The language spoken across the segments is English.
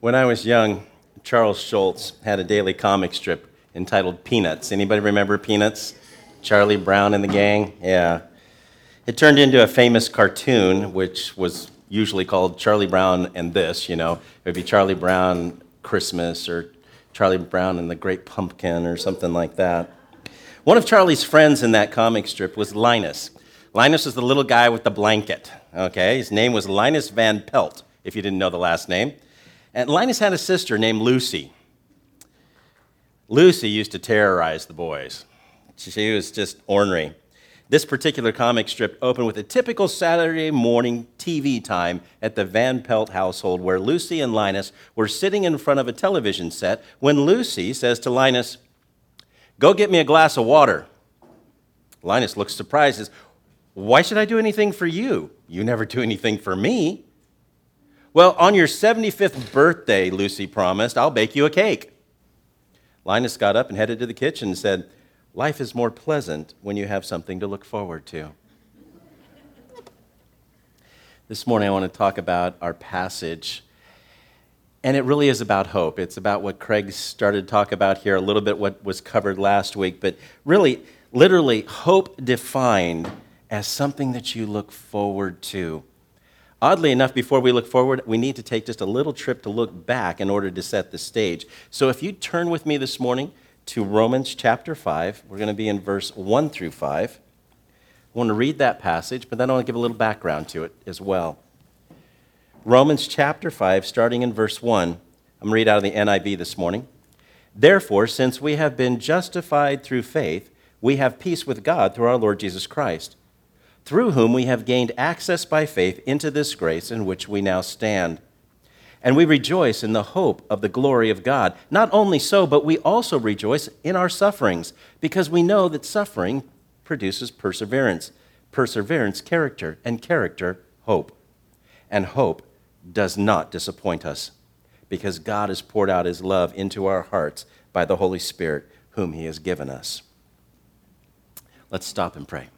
When I was young, Charles Schulz had a daily comic strip entitled Peanuts. Anybody remember Peanuts? Charlie Brown and the gang? Yeah. It turned into a famous cartoon, which was usually called Charlie Brown and this, you know. It would be Charlie Brown Christmas or Charlie Brown and the Great Pumpkin or something like that. One of Charlie's friends in that comic strip was Linus. Linus was the little guy with the blanket, okay? His name was Linus Van Pelt, if you didn't know the last name. And Linus had a sister named Lucy. Lucy used to terrorize the boys. She was just ornery. This particular comic strip opened with a typical Saturday morning TV time at the Van Pelt household, where Lucy and Linus were sitting in front of a television set when Lucy says to Linus, Go get me a glass of water. Linus looks surprised, says, Why should I do anything for you? You never do anything for me. Well, on your 75th birthday, Lucy promised, I'll bake you a cake. Linus got up and headed to the kitchen and said, Life is more pleasant when you have something to look forward to. This morning, I want to talk about our passage. And it really is about hope. It's about what Craig started to talk about here, a little bit what was covered last week. But really, literally, hope defined as something that you look forward to. Oddly enough, before we look forward, we need to take just a little trip to look back in order to set the stage. So if you turn with me this morning to Romans chapter 5, we're going to be in verse 1 through 5. I want to read that passage, but then I want to give a little background to it as well. Romans chapter 5, starting in verse 1. I'm going to read out of the NIV this morning. Therefore, since we have been justified through faith, we have peace with God through our Lord Jesus Christ through whom we have gained access by faith into this grace in which we now stand. And we rejoice in the hope of the glory of God. Not only so, but we also rejoice in our sufferings, because we know that suffering produces perseverance, perseverance, character, and character, hope. And hope does not disappoint us, because God has poured out his love into our hearts by the Holy Spirit, whom he has given us. Let's stop and pray.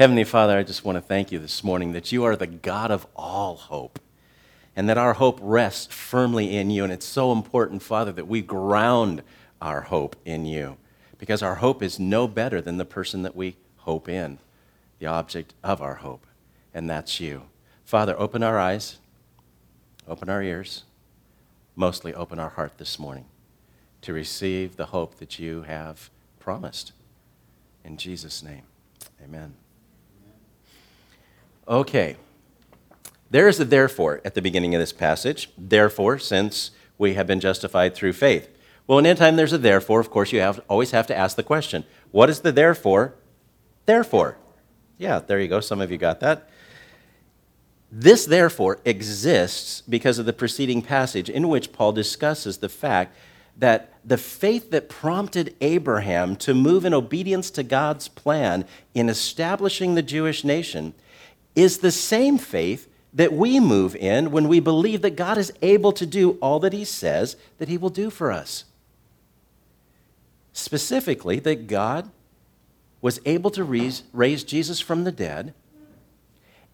Heavenly Father, I just want to thank you this morning that you are the God of all hope and that our hope rests firmly in you. And it's so important, Father, that we ground our hope in you because our hope is no better than the person that we hope in, the object of our hope, and that's you. Father, open our eyes, open our ears, mostly open our heart this morning to receive the hope that you have promised. In Jesus' name, amen. Okay. There is a therefore at the beginning of this passage. Therefore, since we have been justified through faith. Well, in any time there's a therefore, of course, you have, always have to ask the question what is the therefore? Therefore. Yeah, there you go. Some of you got that. This, therefore, exists because of the preceding passage in which Paul discusses the fact that the faith that prompted Abraham to move in obedience to God's plan in establishing the Jewish nation is the same faith that we move in when we believe that God is able to do all that He says that He will do for us. Specifically, that God was able to raise, raise Jesus from the dead,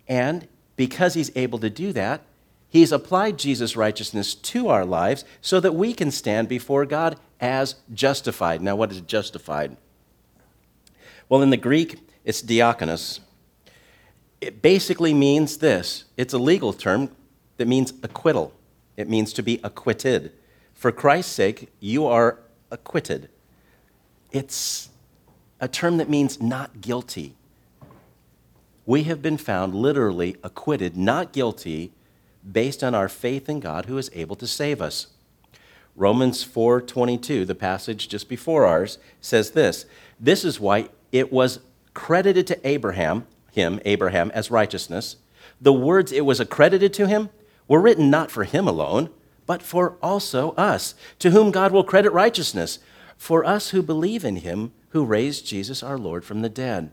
and because He's able to do that, He's applied Jesus' righteousness to our lives so that we can stand before God as justified. Now, what is justified? Well, in the Greek, it's diakonos, it basically means this it's a legal term that means acquittal, it means to be acquitted. For Christ's sake, you are acquitted. It's a term that means not guilty. We have been found literally acquitted, not guilty, based on our faith in God who is able to save us. Romans 4:22, the passage just before ours, says this. This is why it was credited to Abraham him, Abraham, as righteousness, the words it was accredited to him were written not for him alone, but for also us, to whom God will credit righteousness, for us who believe in him who raised Jesus our Lord from the dead.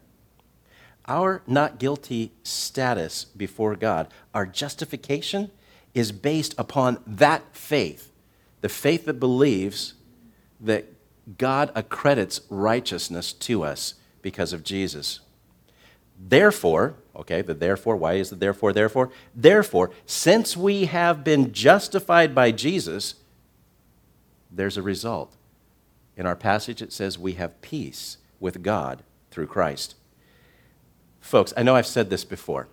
Our not guilty status before God, our justification, is based upon that faith, the faith that believes that God accredits righteousness to us because of Jesus. Therefore, okay, the therefore, why is the therefore, therefore? Therefore, since we have been justified by Jesus, there's a result. In our passage, it says we have peace with God through Christ. Folks, I know I've said this before,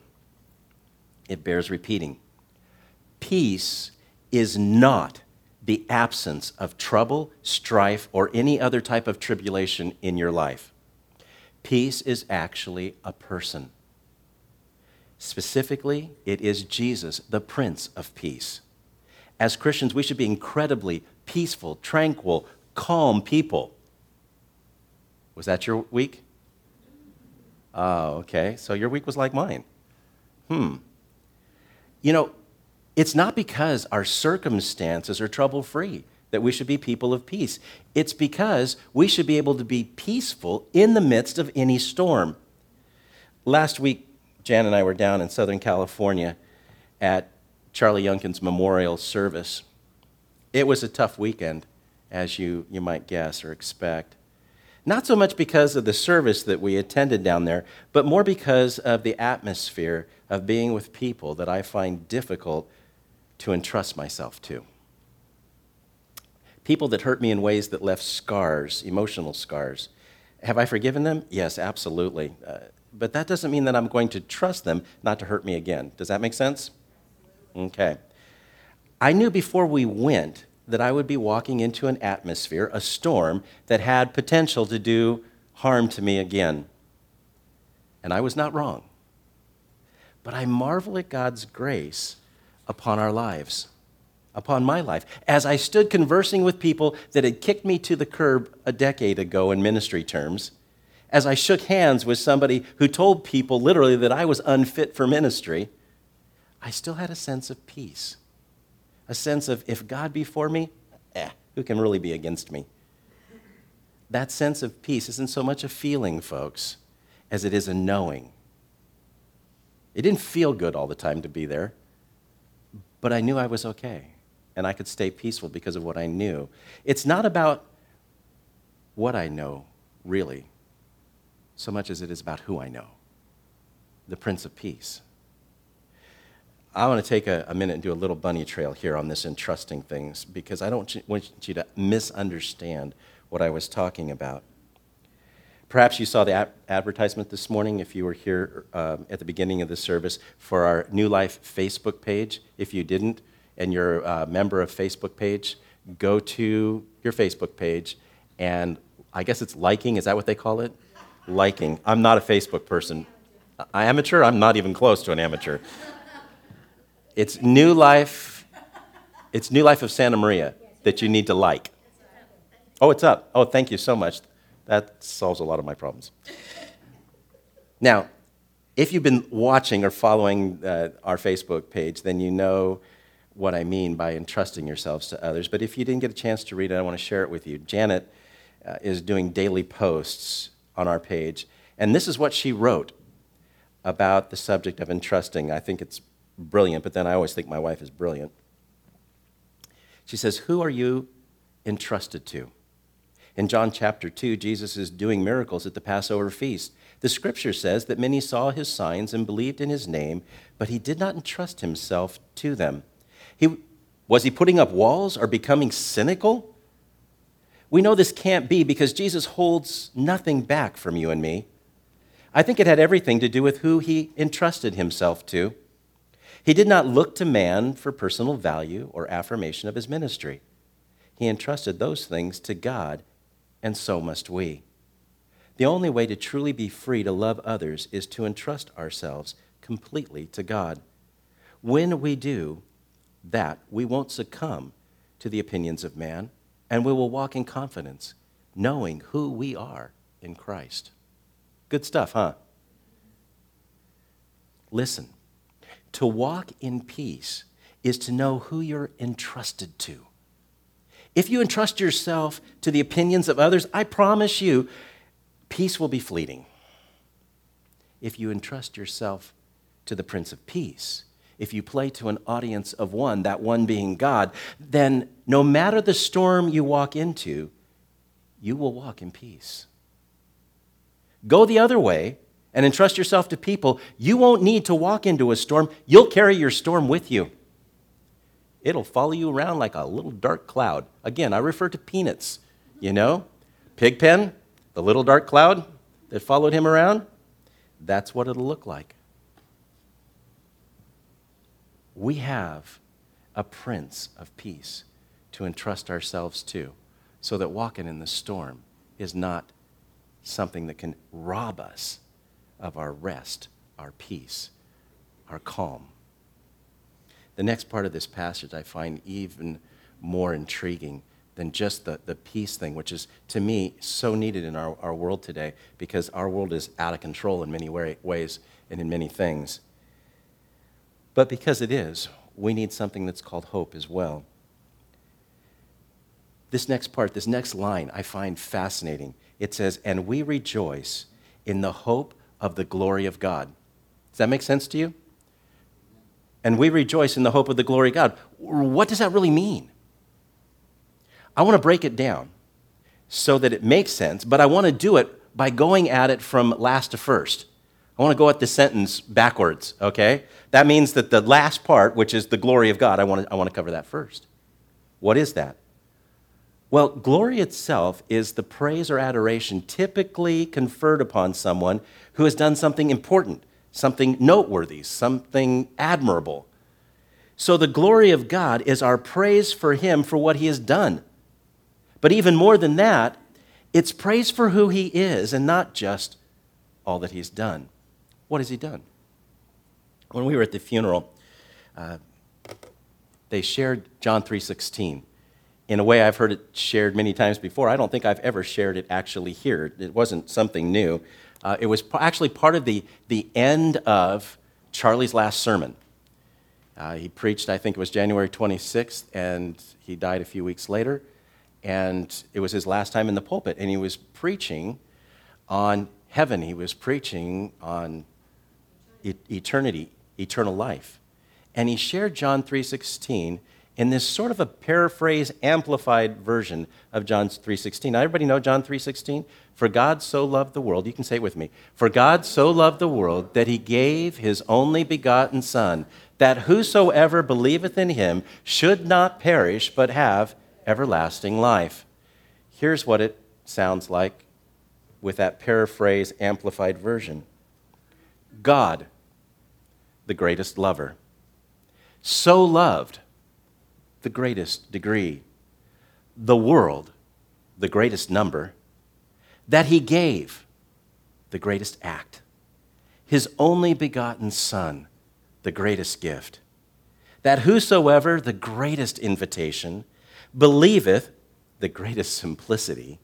it bears repeating. Peace is not the absence of trouble, strife, or any other type of tribulation in your life. Peace is actually a person. Specifically, it is Jesus, the Prince of Peace. As Christians, we should be incredibly peaceful, tranquil, calm people. Was that your week? Oh, okay. So your week was like mine. Hmm. You know, it's not because our circumstances are trouble free that we should be people of peace. It's because we should be able to be peaceful in the midst of any storm. Last week, Jan and I were down in Southern California at Charlie Youngkin's memorial service. It was a tough weekend, as you, you might guess or expect. Not so much because of the service that we attended down there, but more because of the atmosphere of being with people that I find difficult to entrust myself to. People that hurt me in ways that left scars, emotional scars. Have I forgiven them? Yes, absolutely. Uh, but that doesn't mean that I'm going to trust them not to hurt me again. Does that make sense? Okay. I knew before we went that I would be walking into an atmosphere, a storm, that had potential to do harm to me again. And I was not wrong. But I marvel at God's grace upon our lives, upon my life. As I stood conversing with people that had kicked me to the curb a decade ago in ministry terms, as I shook hands with somebody who told people literally that I was unfit for ministry, I still had a sense of peace. A sense of if God be for me, eh, who can really be against me? That sense of peace isn't so much a feeling, folks, as it is a knowing. It didn't feel good all the time to be there, but I knew I was okay and I could stay peaceful because of what I knew. It's not about what I know, really, so much as it is about who I know the Prince of Peace. I want to take a, a, minute and do a little bunny trail here on this entrusting things because I don't want you to misunderstand what I was talking about. Perhaps you saw the ad- advertisement this morning if you were here um, at the beginning of the service for our New Life Facebook page. If you didn't and you're a member of Facebook page, go to your Facebook page and I guess it's liking, is that what they call it? Liking. I'm not a Facebook person. I amateur? I'm not even close to an amateur. It's New Life. It's New Life of Santa Maria that you need to like. Oh, it's up. Oh, thank you so much. That solves a lot of my problems. Now, if you've been watching or following uh, our Facebook page, then you know what I mean by entrusting yourselves to others. But if you didn't get a chance to read it, I want to share it with you. Janet uh, is doing daily posts on our page, and this is what she wrote about the subject of entrusting. I think it's brilliant, but then I always think my wife is brilliant. She says, Who are you entrusted to? In John chapter 2, Jesus is doing miracles at the Passover feast. The scripture says that many saw his signs and believed in his name, but he did not entrust himself to them. He, was he putting up walls or becoming cynical? We know this can't be because Jesus holds nothing back from you and me. I think it had everything to do with who he entrusted himself to. He did not look to man for personal value or affirmation of his ministry. He entrusted those things to God and so must we. The only way to truly be free to love others is to entrust ourselves completely to God. When we do that, we won't succumb to the opinions of man, and we will walk in confidence, knowing who we are in Christ. Good stuff, huh? Listen, to walk in peace is to know who you're entrusted to. If you entrust yourself to the opinions of others, I promise you, peace will be fleeting. If you entrust yourself to the Prince of Peace, if you play to an audience of one, that one being God, then no matter the storm you walk into, you will walk in peace. Go the other way, and entrust yourself to people, you won't need to walk into a storm. You'll carry your storm with you. It'll follow you around like a little dark cloud. Again, I refer to peanuts, you know? Pigpen, the little dark cloud that followed him around, that's what it'll look like. We have a prince of peace to entrust ourselves to so that walking in the storm is not something that can rob us of our rest, our peace, our calm. The next part of this passage I find even more intriguing than just the, the peace thing, which is, to me, so needed in our, our world today because our world is out of control in many way, ways and in many things. But because it is, we need something that's called hope as well. This next part, this next line, I find fascinating. It says, And we rejoice in the hope of the glory of God. Does that make sense to you? And we rejoice in the hope of the glory of God. What does that really mean? I want to break it down so that it makes sense, but I want to do it by going at it from last to first. I want to go at the sentence backwards, okay? That means that the last part, which is the glory of God, I want to, I want to cover that first. What is that? Well, glory itself is the praise or adoration typically conferred upon someone who has done something important, something noteworthy, something admirable. So the glory of God is our praise for Him for what He has done. But even more than that, it's praise for who He is and not just all that He's done. What has He done? When we were at the funeral, uh, they shared John 3:16 in a way I've heard it shared many times before. I don't think I've ever shared it actually here. It wasn't something new. Uh, it was actually part of the, the end of Charlie's last sermon. Uh, he preached, I think it was January 26th, and he died a few weeks later. And it was his last time in the pulpit. And he was preaching on heaven, he was preaching on eternity, eternal life. And he shared John 3:16 in this sort of a paraphrase amplified version of John 3:16. Now everybody know John 3:16? For God so loved the world, you can say it with me. For God so loved the world that he gave his only begotten son that whosoever believeth in him should not perish but have everlasting life. Here's what it sounds like with that paraphrase amplified version. God, the greatest lover, so loved the greatest degree, the world, the greatest number, that he gave the greatest act, his only begotten Son, the greatest gift, that whosoever, the greatest invitation, believeth, the greatest simplicity,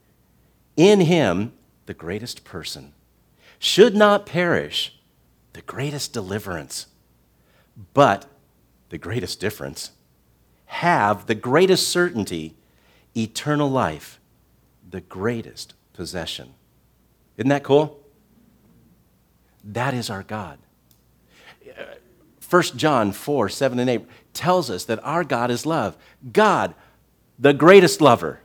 in him, the greatest person, should not perish, the greatest deliverance, but the greatest difference have the greatest certainty eternal life, the greatest possession. Isn't that cool? That is our God. Uh, 1 John 4 7 and 8 tells us that our God is love. God, the greatest lover.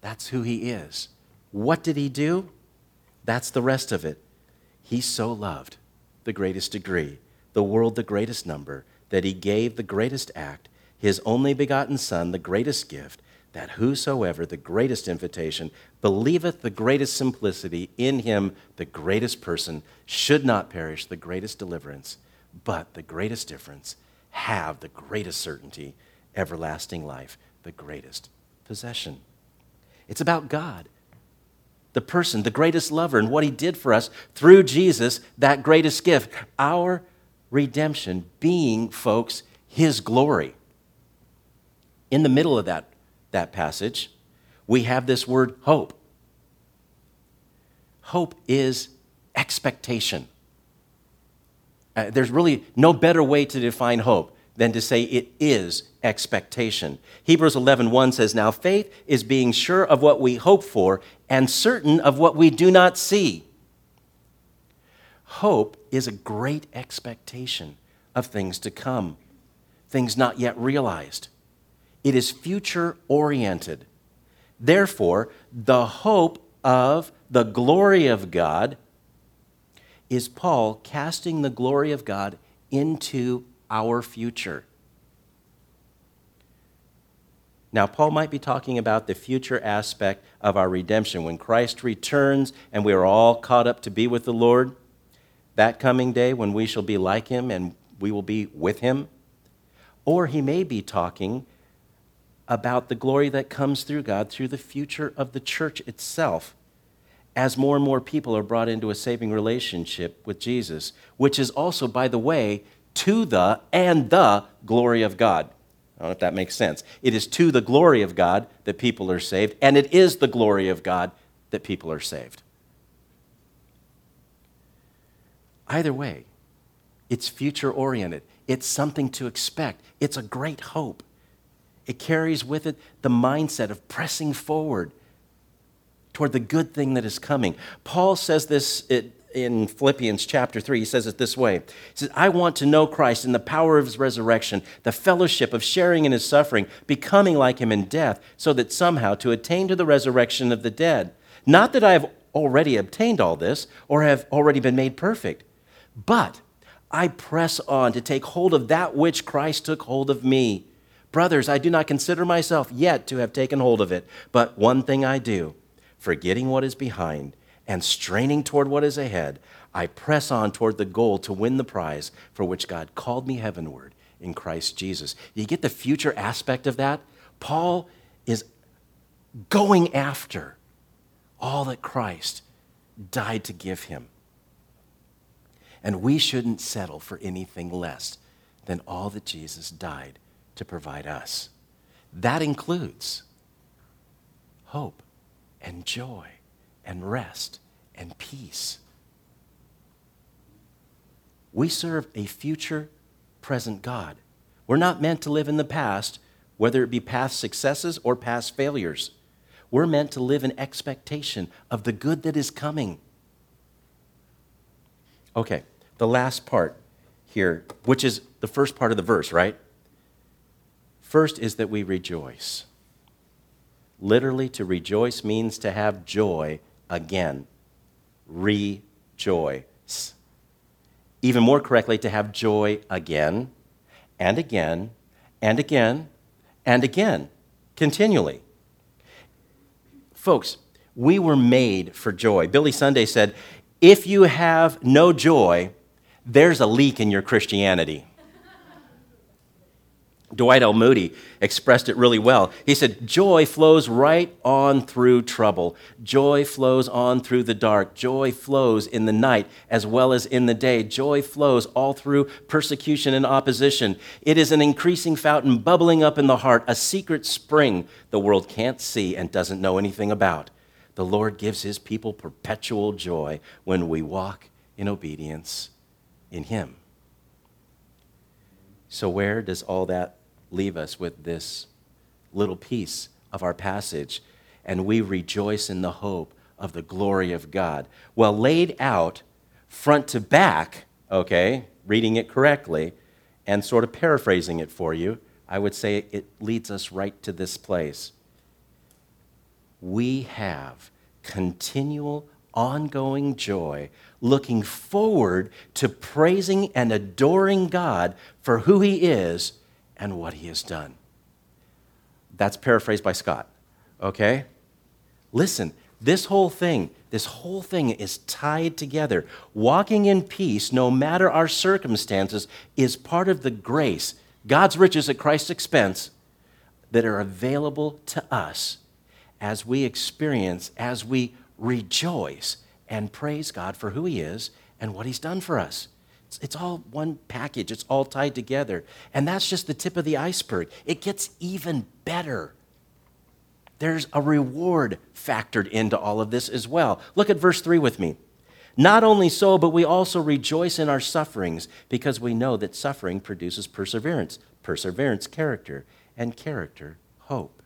That's who he is. What did he do? That's the rest of it. He so loved the greatest degree, the world the greatest number, that he gave the greatest act, his only begotten Son, the greatest gift, that whosoever, the greatest invitation, believeth the greatest simplicity in him, the greatest person, should not perish, the greatest deliverance, but the greatest difference, have the greatest certainty, everlasting life, the greatest possession. It's about God, the person, the greatest lover, and what he did for us through Jesus, that greatest gift. Our redemption being, folks, his glory. In the middle of that, that passage, we have this word hope. Hope is expectation. Uh, there's really no better way to define hope than to say it is expectation. Hebrews 11:1 1 says, "Now faith is being sure of what we hope for and certain of what we do not see." Hope is a great expectation of things to come, things not yet realized. It is future oriented. Therefore, the hope of the glory of God is Paul casting the glory of God into our future. Now, Paul might be talking about the future aspect of our redemption. When Christ returns and we are all caught up to be with the Lord, that coming day when we shall be like him and we will be with him. Or he may be talking about the glory that comes through God through the future of the church itself as more and more people are brought into a saving relationship with Jesus, which is also, by the way, to the and the glory of God. I don't know if that makes sense. It is to the glory of God that people are saved, and it is the glory of God that people are saved. Either way, it's future oriented. It's something to expect. It's a great hope. It carries with it the mindset of pressing forward toward the good thing that is coming. Paul says this in Philippians chapter 3. He says it this way He says, I want to know Christ in the power of his resurrection, the fellowship of sharing in his suffering, becoming like him in death, so that somehow to attain to the resurrection of the dead. Not that I have already obtained all this or have already been made perfect, but I press on to take hold of that which Christ took hold of me. Brothers, I do not consider myself yet to have taken hold of it, but one thing I do, forgetting what is behind and straining toward what is ahead, I press on toward the goal to win the prize for which God called me heavenward in Christ Jesus. You get the future aspect of that? Paul is going after all that Christ died to give him. And we shouldn't settle for anything less than all that Jesus died to provide us. That includes hope and joy and rest and peace. We serve a future present God. We're not meant to live in the past, whether it be past successes or past failures. We're meant to live in expectation of the good that is coming. Okay, the last part here, which is the first part of the verse, right? First is that we rejoice. Literally, to rejoice means to have joy again. Rejoice. Even more correctly, to have joy again and again and again and again, continually. Folks, we were made for joy. Billy Sunday said, If you have no joy, there's a leak in your Christianity. Dwight L. Moody expressed it really well. He said, Joy flows right on through trouble. Joy flows on through the dark. Joy flows in the night as well as in the day. Joy flows all through persecution and opposition. It is an increasing fountain bubbling up in the heart, a secret spring the world can't see and doesn't know anything about. The Lord gives his people perpetual joy when we walk in obedience in him. So, where does all that leave us with this little piece of our passage? And we rejoice in the hope of the glory of God. Well, laid out front to back, okay, reading it correctly and sort of paraphrasing it for you, I would say it leads us right to this place. We have continual ongoing joy, looking forward to praising and adoring God for who He is and what He has done. That's paraphrased by Scott, okay? Listen, this whole thing, this whole thing is tied together. Walking in peace, no matter our circumstances, is part of the grace, God's riches at Christ's expense, that are available to us as we experience, as we rejoice and praise God for who He is and what He's done for us. It's, it's, all one package, it's all tied together. And that's just the tip of the iceberg. It gets even better. There's a reward factored into all of this as well. Look at verse 3 with me. Not only so, but we also rejoice in our sufferings because we know that suffering produces perseverance, perseverance, character, and character, hope.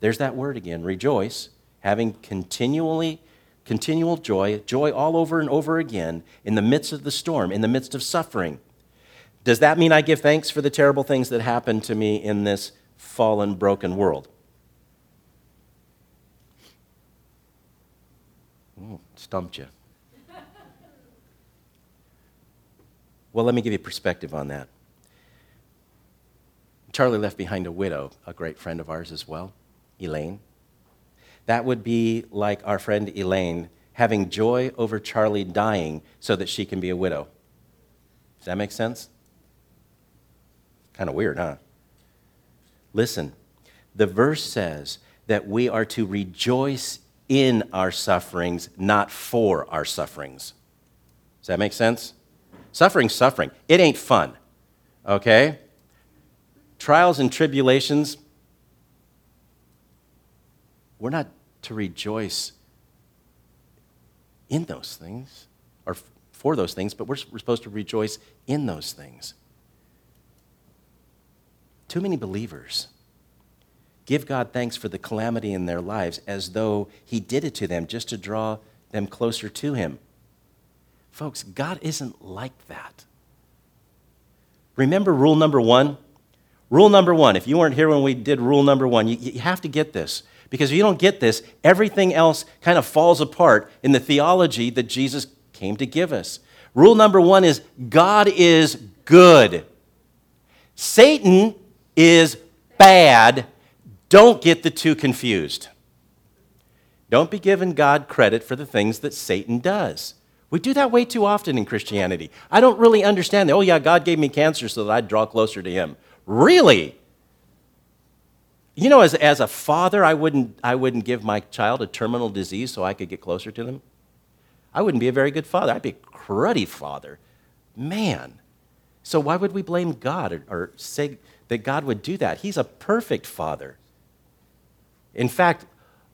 There's that word again rejoice having continually continual joy, joy all over and over again in the midst of the storm, in the midst of suffering. Does that mean I give thanks for the terrible things that happen to me in this fallen, broken world? Stumped you. Well, let me give you perspective on that. Charlie left behind a widow, a great friend of ours as well, Elaine. That would be like our friend Elaine having joy over Charlie dying so that she can be a widow. Does that make sense? Kind of weird, huh? Listen, the verse says that we are to rejoice in our sufferings, not for our sufferings. Does that make sense? Suffering, suffering. It ain't fun, okay? Trials and tribulations, we're not to rejoice in those things or for those things, but we're, we're supposed to rejoice in those things. Too many believers give God thanks for the calamity in their lives as though He did it to them just to draw them closer to Him. Folks, God isn't like that. Remember rule number one? Rule number one, if you weren't here when we did rule number one, you, you have to get this. Because if you don't get this, everything else kind of falls apart in the theology that Jesus came to give us. Rule number one is God is good, Satan is bad. Don't get the two confused. Don't be giving God credit for the things that Satan does. We do that way too often in Christianity. I don't really understand that. Oh, yeah, God gave me cancer so that I'd draw closer to Him. Really? You know, as, as a father, I wouldn't, I wouldn't give my child a terminal disease so I could get closer to them. I wouldn't be a very good father. I'd be a cruddy father. Man. So why would we blame God or, or say that God would do that? He's a perfect father. In fact,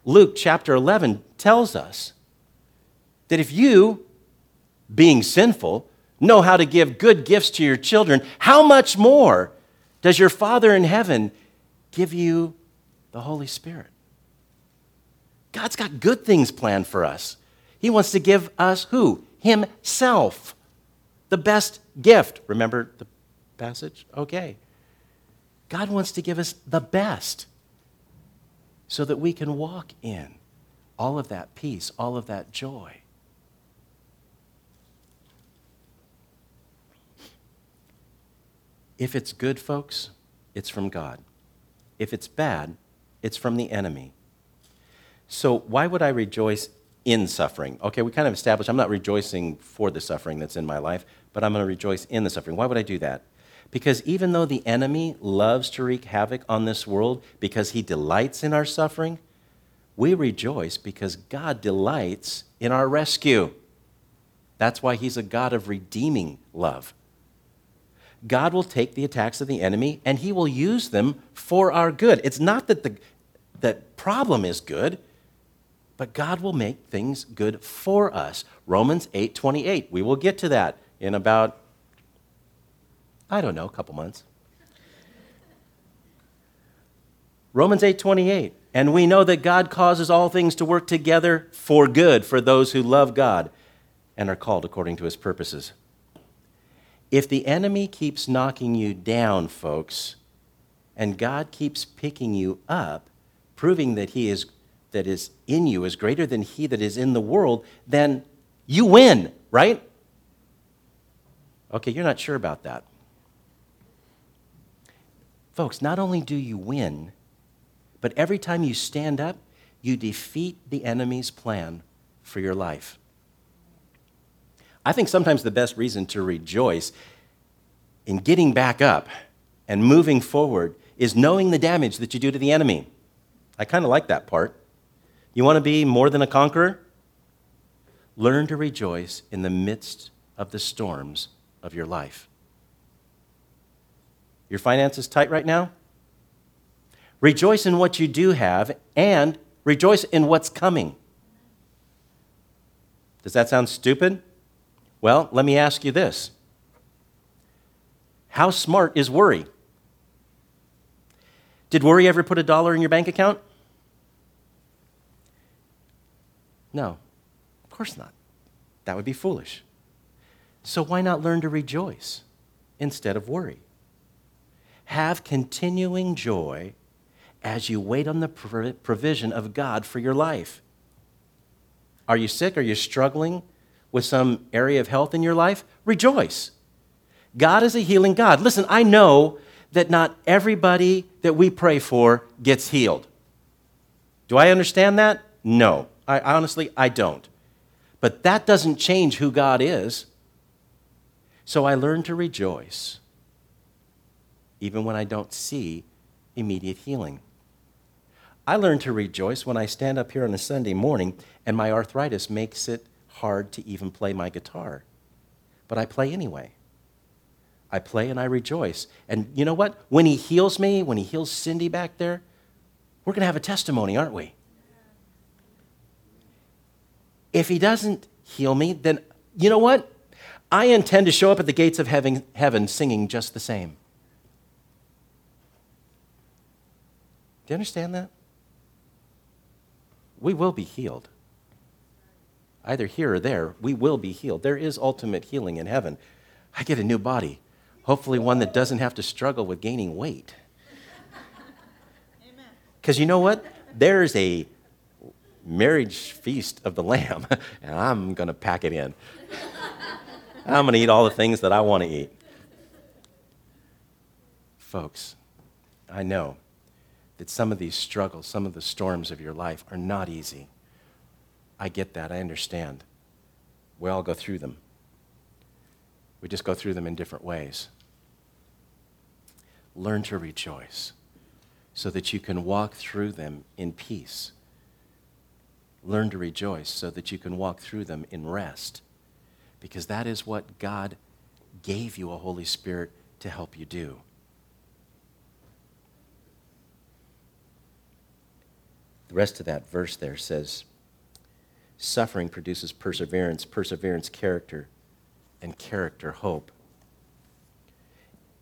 Luke chapter 11 tells us that if you being sinful, know how to give good gifts to your children, how much more does your Father in heaven give you the Holy Spirit? God's got good things planned for us. He wants to give us who? Himself. The best gift. Remember the passage? Okay. God wants to give us the best so that we can walk in all of that peace, all of that joy. If it's good, folks, it's from God. If it's bad, it's from the enemy. So, why would I rejoice in suffering? Okay, we kind of established I'm not rejoicing for the suffering that's in my life, but I'm going to rejoice in the suffering. Why would I do that? Because even though the enemy loves to wreak havoc on this world because he delights in our suffering, we rejoice because God delights in our rescue. That's why he's a God of redeeming love. God will take the attacks of the enemy and he will use them for our good. It's not that the that problem is good, but God will make things good for us. Romans 8:28. We will get to that in about I don't know, a couple months. Romans 8:28. And we know that God causes all things to work together for good for those who love God and are called according to his purposes. If the enemy keeps knocking you down, folks, and God keeps picking you up, proving that he is that is in you is greater than he that is in the world, then you win, right? Okay, you're not sure about that. Folks, not only do you win, but every time you stand up, you defeat the enemy's plan for your life. I think sometimes the best reason to rejoice in getting back up and moving forward is knowing the damage that you do to the enemy. I kind of like that part. You want to be more than a conqueror? Learn to rejoice in the midst of the storms of your life. Your finances tight right now? Rejoice in what you do have and rejoice in what's coming. Does that sound stupid? Well, let me ask you this How smart is worry? Did worry ever put a dollar in your bank account? No, of course not. That would be foolish. So why not learn to rejoice instead of worry? Have continuing joy as you wait on the provision of God for your life. Are you sick? Are you struggling with some area of health in your life? Rejoice. God is a healing God. Listen, I know that not everybody that we pray for gets healed. Do I understand that? No. I, honestly, I don't. But that doesn't change who God is. So I learn to rejoice, even when I don't see immediate healing. I learn to rejoice when I stand up here on a Sunday morning and my arthritis makes it hard to even play my guitar. But I play anyway. I play and I rejoice. And you know what? When He heals me, when He heals Cindy back there, we're going to have a testimony, aren't we? If He doesn't heal me, then you know what? I intend to show up at the gates of heaven, heaven singing just the same. Do you understand that? We will be healed. Either here or there, we will be healed. There is ultimate healing in heaven. I get a new body, hopefully, one that doesn't have to struggle with gaining weight. Because you know what? There's a marriage feast of the Lamb, and I'm going to pack it in. I'm going to eat all the things that I want to eat. Folks, I know that some of these struggles, some of the storms of your life are not easy. I get that. I understand. We all go through them. We just go through them in different ways. Learn to rejoice so that you can walk through them in peace. Learn to rejoice so that you can walk through them in rest because that is what God gave you a Holy Spirit to help you do. The rest of that verse there says, Suffering produces perseverance, perseverance, character, and character, hope.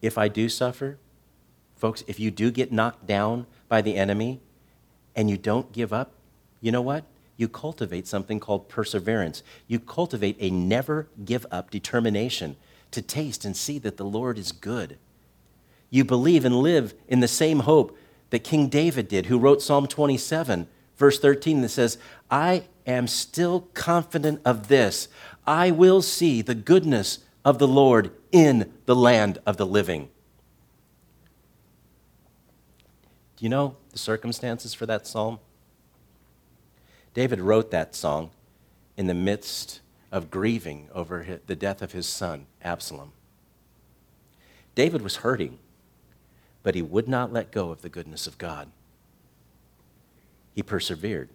If I do suffer, folks, if you do get knocked down by the enemy and you don't give up, you know what? you cultivate something called perseverance. You cultivate a never give up determination to taste and see that the Lord is good. You believe and live in the same hope that King David did, who wrote Psalm 27, verse 13, that says, I am still confident of this. I will see the goodness of the Lord in the land of the living. Do you know the circumstances for that psalm? David wrote that song in the midst of grieving over the death of his son, Absalom. David was hurting, but he would not let go of the goodness of God. He persevered.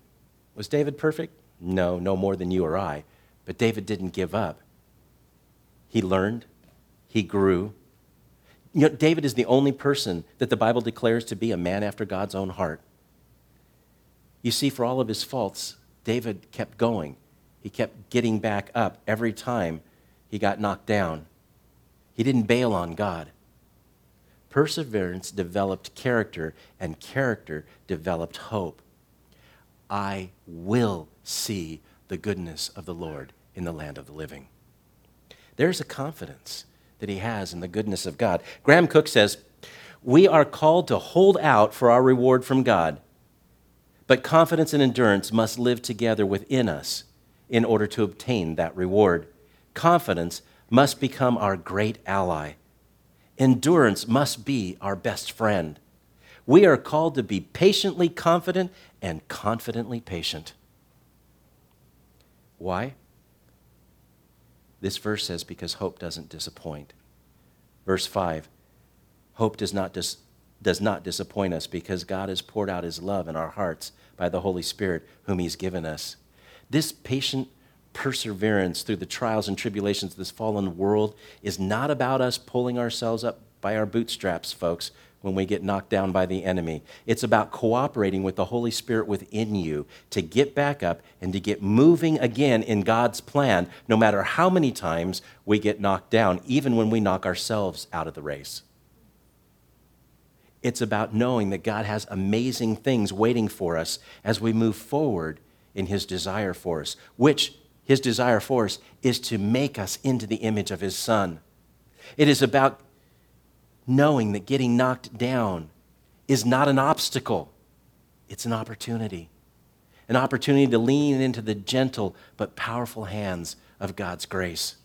Was David perfect? No, no more than you or I. But David didn't give up. He learned, he grew. You know, David is the only person that the Bible declares to be a man after God's own heart. You see, for all of his faults, David kept going. He kept getting back up every time he got knocked down. He didn't bail on God. Perseverance developed character, and character developed hope. I will see the goodness of the Lord in the land of the living. There's a confidence that he has in the goodness of God. Graham Cooke says, We are called to hold out for our reward from God but confidence and endurance must live together within us in order to obtain that reward. Confidence must become our great ally. Endurance must be our best friend. We are called to be patiently confident and confidently patient. Why? This verse says, because hope doesn't disappoint. Verse 5 Hope does not dis- does not disappoint us because God has poured out his love in our hearts by the Holy Spirit, whom he's given us. This patient perseverance through the trials and tribulations of this fallen world is not about us pulling ourselves up by our bootstraps, folks, when we get knocked down by the enemy. It's about cooperating with the Holy Spirit within you to get back up and to get moving again in God's plan, no matter how many times we get knocked down, even when we knock ourselves out of the race. It's about knowing that God has amazing things waiting for us as we move forward in His desire for us, which His desire for us is to make us into the image of His Son. It is about knowing that getting knocked down is not an obstacle, it's an opportunity. an opportunity to lean into the gentle but powerful hands of God's grace,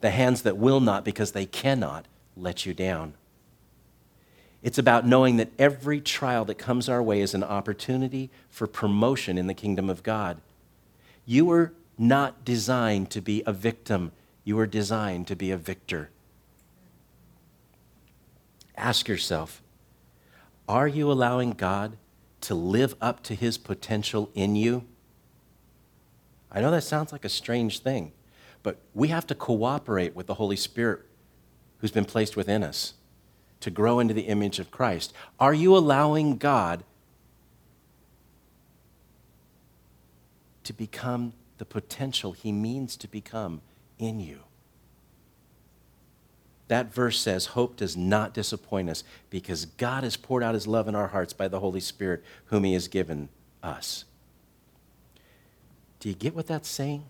the hands that will not, because they cannot, let you down. It's about knowing that every trial that comes our way is an opportunity for promotion in the kingdom of God. You were not designed to be a victim, you were designed to be a victor. Ask yourself are you allowing God to live up to his potential in you? I know that sounds like a strange thing, but we have to cooperate with the Holy Spirit who's been placed within us to grow into the image of Christ. Are you allowing God to become the potential he means to become in you? That verse says, Hope does not disappoint us because God has poured out his love in our hearts by the Holy Spirit, whom he has given us. Do you get what that's saying?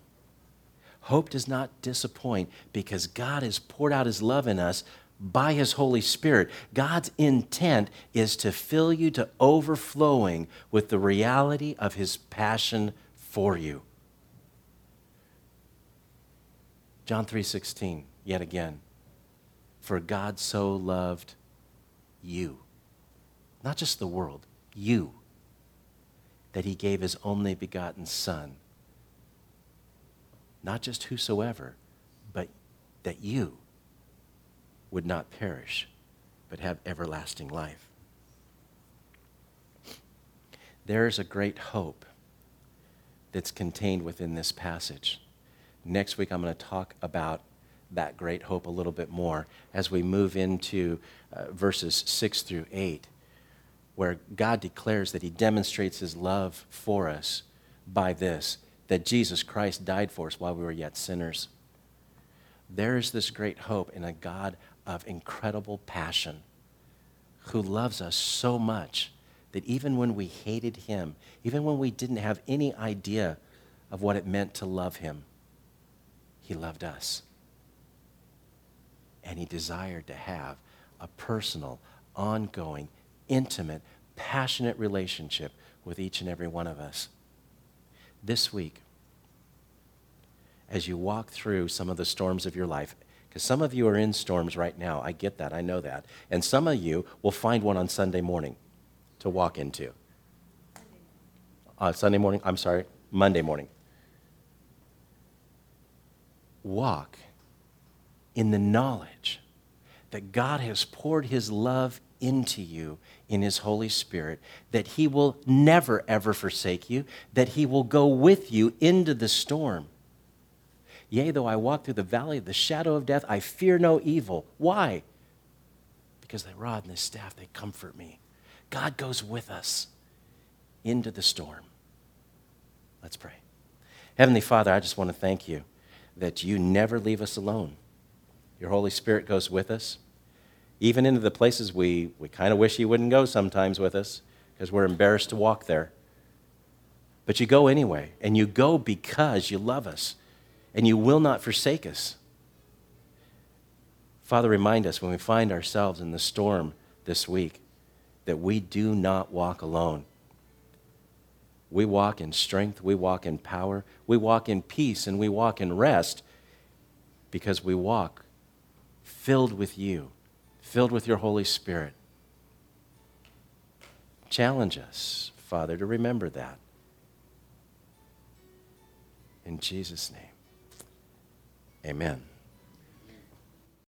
Hope does not disappoint because God has poured out his love in us by his Holy Spirit. God's intent is to fill you to overflowing with the reality of his passion for you. John 3:16 yet again. For God so loved you, not just the world, you, that he gave his only begotten Son. Not just whosoever, but that you would not perish, but have everlasting life. There is a great hope that's contained within this passage. Next week, I'm going to talk about that great hope a little bit more as we move into uh, verses 6 through 8, where God declares that He demonstrates His love for us by this that Jesus Christ died for us while we were yet sinners. There is this great hope in a God of incredible passion who loves us so much that even when we hated Him, even when we didn't have any idea of what it meant to love Him, He loved us and he desired to have a personal, ongoing, intimate, passionate relationship with each and every one of us. This week, as you walk through some of the storms of your life, because some of you are in storms right now, I get that, I know that. And some of you will find one on Sunday morning to walk into. Uh, Sunday morning, I'm sorry, Monday morning. Walk in the knowledge that God has poured his love into you in his Holy Spirit, that he will never, ever forsake you, that he will go with you into the storm. Yea, though I walk through the valley of the shadow of death, I fear no evil. Why? Because thy rod and thy staff, they comfort me. God goes with us into the storm. Let's pray. Heavenly Father, I just want to thank you that you never leave us alone. Your Holy Spirit goes with us, even into the places we, we kind of wish He wouldn't go sometimes with us because we're embarrassed to walk there. But you go anyway, and you go because you love us, and you will not forsake us. Father, remind us when we find ourselves in the storm this week that we do not walk alone. We walk in strength, we walk in power, we walk in peace, and we walk in rest because we walk filled with you, filled with your Holy Spirit. Challenge us, Father, to remember that. In Jesus' name, amen.